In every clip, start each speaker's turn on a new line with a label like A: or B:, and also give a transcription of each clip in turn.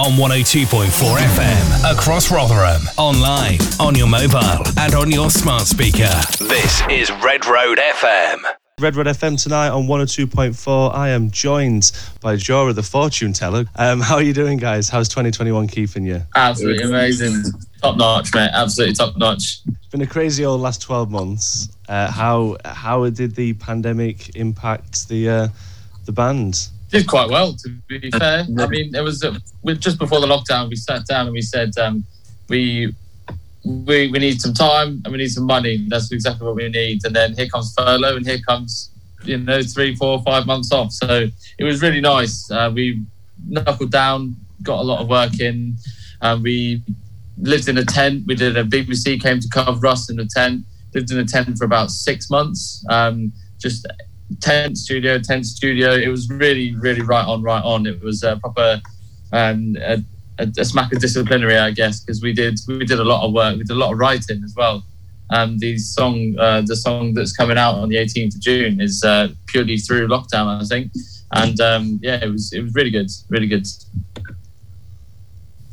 A: on 102.4 FM across Rotherham, online, on your mobile, and on your smart speaker. This is Red Road FM.
B: Red Road FM tonight on 102.4. I am joined by Jora, the fortune teller. Um, how are you doing, guys? How's 2021 keeping you?
C: Absolutely amazing. Top notch, mate. Absolutely top notch.
B: It's been a crazy old last 12 months. Uh, how how did the pandemic impact the uh, the band?
C: Did quite well, to be fair. I mean, it was uh, just before the lockdown. We sat down and we said um, we we, we need some time and we need some money. That's exactly what we need. And then here comes furlough and here comes, you know, three, four, five months off. So it was really nice. Uh, we knuckled down, got a lot of work in. Um, we lived in a tent. We did a BBC came to cover us in a tent. Lived in a tent for about six months. Um, just tent studio, tent studio. It was really, really right on, right on. It was a proper um, a, a, smack of disciplinary, I guess, because we did we did a lot of work, we did a lot of writing as well. Um, the song, uh, the song that's coming out on the 18th of June is uh, purely through lockdown, I think, and um, yeah, it was it was really good, really good.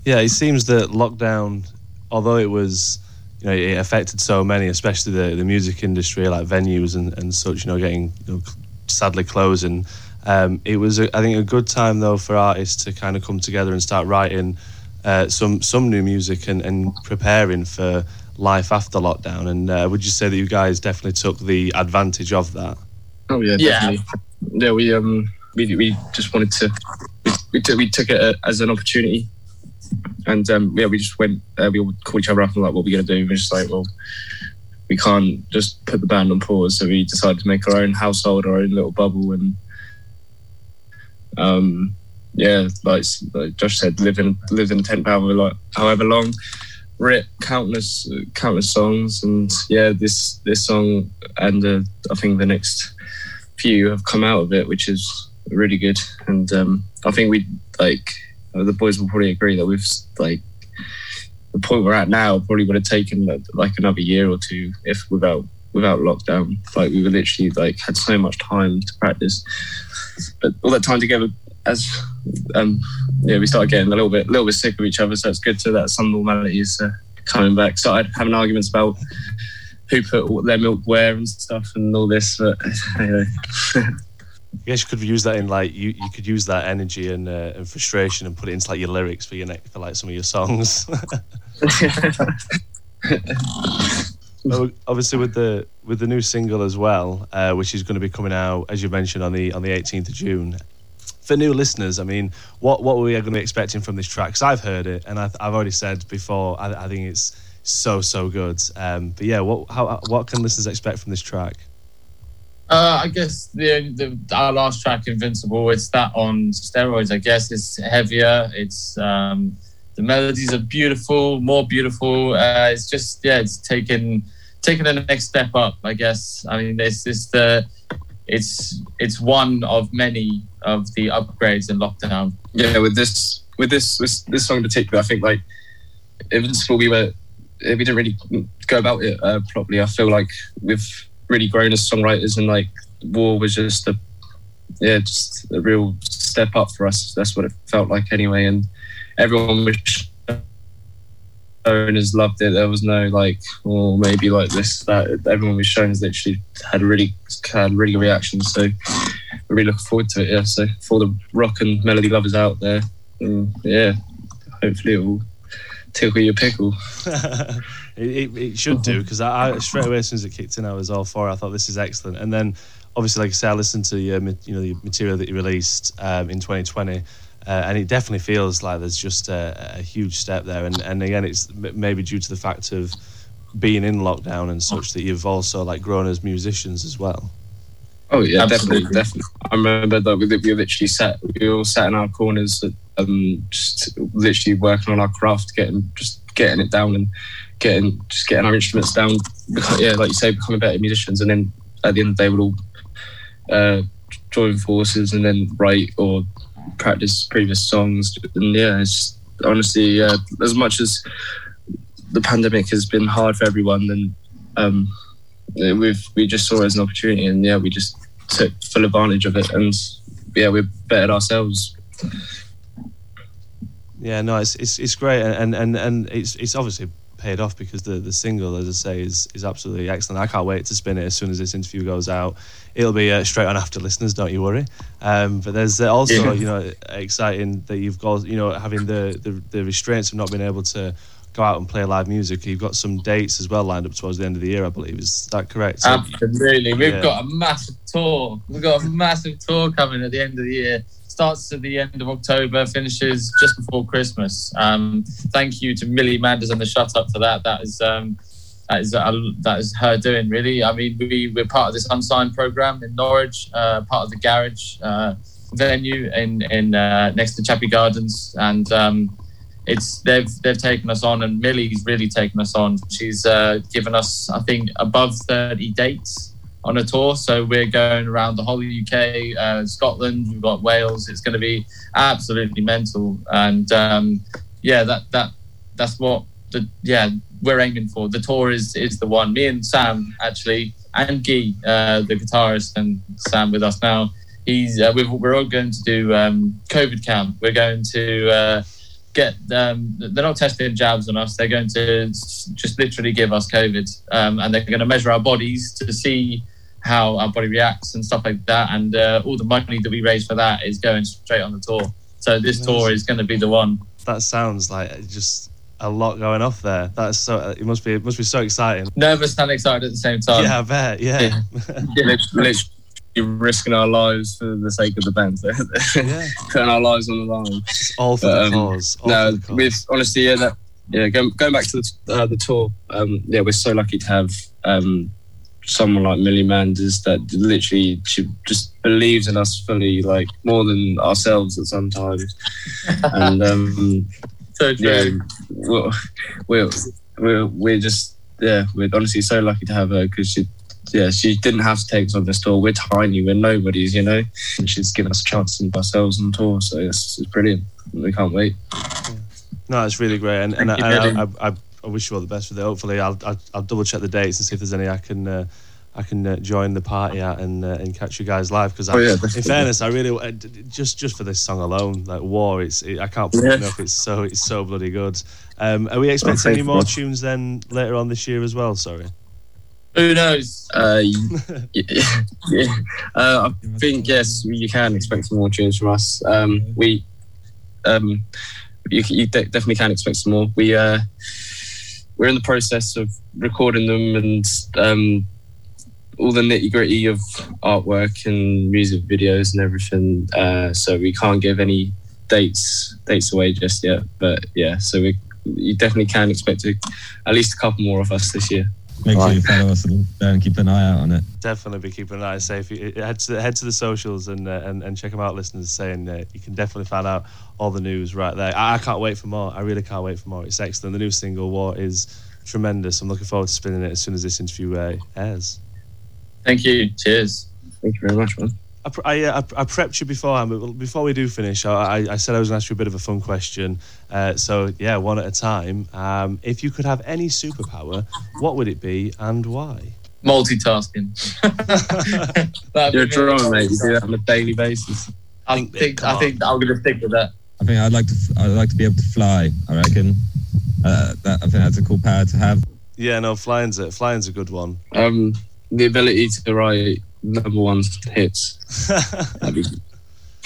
B: Yeah, it seems that lockdown, although it was, you know, it affected so many, especially the, the music industry, like venues and, and such, you know, getting you know, sadly closing. Um, it was, a, I think, a good time though for artists to kind of come together and start writing uh, some some new music and, and preparing for life after lockdown. And uh, would you say that you guys definitely took the advantage of that?
D: Oh yeah, definitely. Yeah, yeah we um we, we just wanted to we, we, took, we took it as an opportunity, and um, yeah, we just went. Uh, we all called each other up and like, what are we gonna do? We're just like, well, we can't just put the band on pause, so we decided to make our own household, our own little bubble, and um, yeah, like, like Josh said, live in live in a tent for like however long, writ countless countless songs, and yeah, this this song and uh, I think the next few have come out of it, which is really good. And um, I think we like the boys will probably agree that we've like the point we're at now probably would have taken like another year or two if without without lockdown. Like we were literally like had so much time to practice, but all that time together as um, yeah, we started getting a little bit, a little bit sick of each other. So it's good to that some normality is uh, coming back. Started having arguments about who put their milk where and stuff and all this. But anyway.
B: I guess you could use that in like you, you could use that energy and, uh, and frustration and put it into like your lyrics for your next for like some of your songs. obviously with the with the new single as well, uh, which is going to be coming out as you mentioned on the on the 18th of June for new listeners, I mean, what what were we going to be expecting from this track? Because I've heard it, and I, have already said before, I, I, think it's so so good. Um, but yeah, what how what can listeners expect from this track?
C: Uh, I guess the, the our last track, Invincible, it's that on steroids. I guess it's heavier. It's um, the melodies are beautiful, more beautiful. Uh, it's just yeah, it's taken taken the next step up. I guess. I mean, it's just the it's it's one of many of the upgrades in lockdown.
D: Yeah, with this with this with this song in particular, I think like Invincible, we were we didn't really go about it uh, properly. I feel like we've really grown as songwriters, and like War was just a yeah, just a real step up for us. That's what it felt like anyway, and everyone was owners loved it. There was no like, or oh, maybe like this, that. Everyone was showing us literally had really had really good reactions. So we're really looking forward to it. Yeah. So for the rock and melody lovers out there, um, yeah, hopefully it will tickle your pickle.
B: it, it, it, should do because I, I, straight away as soon as it kicked in, I was all for. it. I thought this is excellent, and then obviously, like I said, I listened to your, you know the material that you released um, in 2020 uh, and it definitely feels like there's just a, a, huge step there. And, and again, it's maybe due to the fact of being in lockdown and such that you've also like grown as musicians as well.
D: Oh yeah, Absolutely. definitely, definitely. I remember that we, we literally sat, we all sat in our corners, um, just literally working on our craft, getting just getting it down and getting just getting our instruments down. Yeah, like you say, becoming better musicians, and then at the end of the day, we'll all uh, join forces and then write or practice previous songs. And yeah, it's honestly, uh, as much as the pandemic has been hard for everyone, then um, we've we just saw it as an opportunity, and yeah, we just took full advantage of it, and yeah, we bettered ourselves.
B: Yeah, no, it's it's, it's great, and, and and it's it's obviously paid off because the the single, as I say, is is absolutely excellent. I can't wait to spin it as soon as this interview goes out. It'll be uh, straight on after listeners, don't you worry. Um, but there's uh, also
D: Yeah.
B: you know exciting that you've got you know having the, the the restraints of not being able to go out and play live music. You've got some dates as well lined up towards the end of the year, I believe. Is that correct?
C: Absolutely. We've
B: Yeah.
C: got a massive tour. We've got a massive tour coming at the end of the year. Starts at the end of October, finishes just before Christmas. Um, thank you to Millie Manders and the Shut Up for that. That is um, that is uh, that is her doing really. I mean, we we're part of this unsigned program in Norwich, uh, part of the Garage uh, venue in in uh, next to Chappie Gardens, and um, it's they've they've taken us on, and Millie's really taken us on. She's uh, given us, I think, above thirty dates on a tour. So we're going around the whole UK, uh, Scotland. We've got Wales. It's going to be absolutely mental, and um, yeah, that that that's what the yeah we're aiming for. The tour is is the one. Me and Sam actually, and Guy, uh, the guitarist, and Sam with us now. He's uh, we've, we're all going to do um, COVID camp. We're going to. Get um, they're not testing jabs on us they're going to just literally give us covid um, and they're going to measure our bodies to see how our body reacts and stuff like that and uh, all the money that we raise for that is going straight on the tour so this tour is going to be the one
B: that sounds like just a lot going off there. That's so. It must be. It must be so exciting.
C: nervous and excited at the same time
B: yeah, I bet. Yeah.
D: Literally, literally risking our lives for the sake of the band,
B: yeah.
D: putting our lives on the line.
B: All for
D: But,
B: the
D: um,
B: cause. All
D: no,
B: for the cause.
D: with honestly, yeah, that yeah, going, going back to the, uh, the tour, um, yeah, we're so lucky to have um, someone like Millie Manders that literally she just believes in us fully, like more than ourselves at some times. and um,
C: so
D: yeah,
C: true
D: we're, we're we're we're just yeah, we're honestly so lucky to have her because she. Yeah, she didn't have to take us on this tour. We're tiny, we're nobodies, you know. And she's given us a chance to ourselves on tour, so it's, it's brilliant. We can't wait.
B: No, it's really great, and, and, I,
C: Thank you,
B: and I, I, I wish you all the best with it. Hopefully, I'll, I'll, I'll double check the dates and see if there's any I can uh, I can uh, join the party at and uh, and catch you guys live. Because
D: Oh, yeah,
B: in fairness, I really uh, just just for this song alone, like War, it's it, I can't put it enough. It's so it's so bloody good. Um, are we expecting
D: thank
B: any more tunes then later on this year as well? Sorry.
C: Who knows
D: Uh, yeah, yeah. Uh, I think yes, you can expect some more tunes from us. Um, we, um, you, you de- definitely can expect some more. We uh, we're in the process of recording them and um, all the nitty gritty of artwork and music videos and everything. Uh, so we can't give any dates dates away just yet. But yeah, so we you definitely can expect to, at least a couple more of us this year.
E: Make sure you follow us and and keep an eye out on it.
B: Definitely be keeping an eye safe. You- Head to the, head to the socials and, uh, and and check them out, listeners. Saying uh, you can definitely find out all the news right there. I, I can't wait for more. I really can't wait for more. It's excellent. The new single "War" is tremendous. I'm looking forward to spinning it as soon as this interview uh, airs.
C: thank you cheers
D: Thank you very much, man.
B: I, I, uh, I, I prepped you beforehand, but before we do finish, I, I- I said I was going to ask you a bit of a fun question. Uh, so, yeah, one at a time. Um, if you could have any superpower, what would it be and why?
C: multitasking That'd
D: You're a
C: be me.
D: drummer, mate. You do that on a daily basis.
C: I
B: Think big,
C: think
B: come
C: I think I'm going to stick with that
E: I think I'd like to. I'd like to be able to fly. I reckon. Uh, that, I think that's a cool power to have.
B: Yeah, no, flying's a, flying's a good one.
D: Um, the ability to write number one hits. That'd be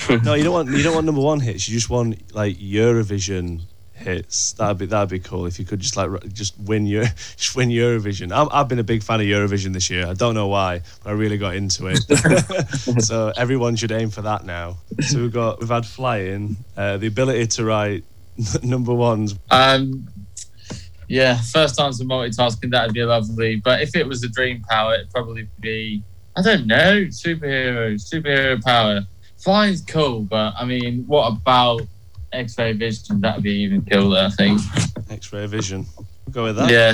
B: no, you don't want you don't want number one hits. You just want like Eurovision hits. That'd be that'd be cool if you could just like just win your just win Eurovision. I'm, I've been a big fan of Eurovision this year. I don't know why, but I really got into it. so everyone should aim for that now. So we've got we've had flying, uh, the ability to write number ones.
C: Um, yeah, first answer multitasking that'd be lovely. But if it was a dream power, it'd probably be I don't know superhero superhero power. Flying's cool, but I mean, what about X-ray vision? That'd be even cooler. I think.
B: X-ray vision. We'll go with that.
C: Yeah.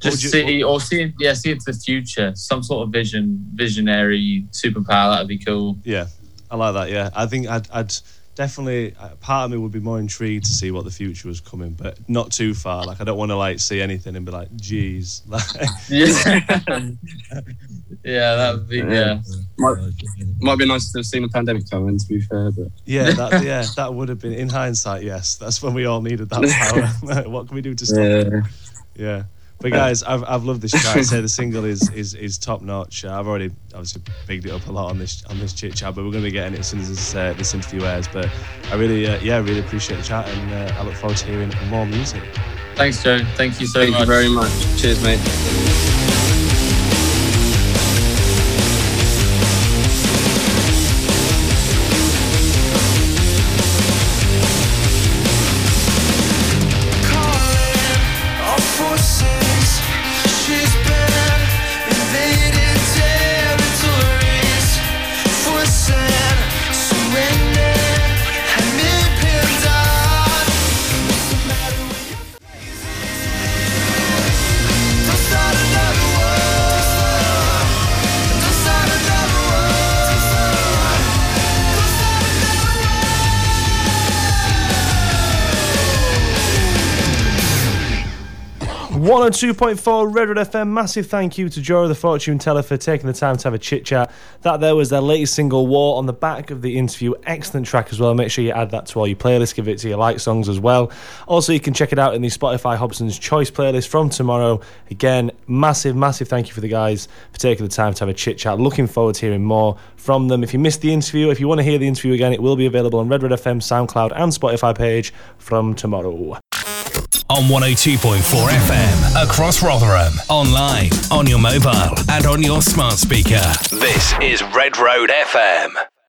C: Just
B: you-
C: see or see yeah see into the future. Some sort of vision, visionary superpower. That'd be cool.
B: Yeah, I like that. Yeah, I think I'd, I'd
D: definitely uh, part of me would be more intrigued to see what the future was coming, but not too far. Like I don't want to like see anything and be like, "Geez." Like,
C: Yeah. yeah, that would be yeah.
A: Might, might be nice to have seen the pandemic coming. To be fair, but
D: yeah, that, yeah, that would have been in hindsight. Yes, that's when we all needed that power. what can we do to stop it?
A: yeah,
D: Yeah. But guys, I've, I've loved this chat. I say the single is is, is top notch. Uh, I've already obviously bigged it up a lot on this on this chit chat, but we're going to be getting it as soon as this, uh, this interview airs. But I really, uh, yeah, really appreciate the chat, and uh, I look forward to hearing more music.
C: Thanks, Joe. Thank you so
A: thank
C: much.
A: you very much. Cheers, mate.
B: One and two point four Red Road FM. Massive thank you to Joe the Fortune Teller for taking the time to have a chit chat. That there was their latest single War on the back of the interview. Excellent track as well. Make sure you add that to all your playlists. Give it to your like songs as well. Also, you can check it out in the Spotify Hobson's Choice playlist from tomorrow. Again, massive, massive thank you for the guys for taking the time to have a chit chat. Looking forward to hearing more from them. If you missed the interview, if you want to hear the interview again, it will be available on Red Road FM SoundCloud and Spotify page from tomorrow.
F: On 102.4 FM across Rotherham, online, on your mobile, and on your smart speaker. This is Red Road FM.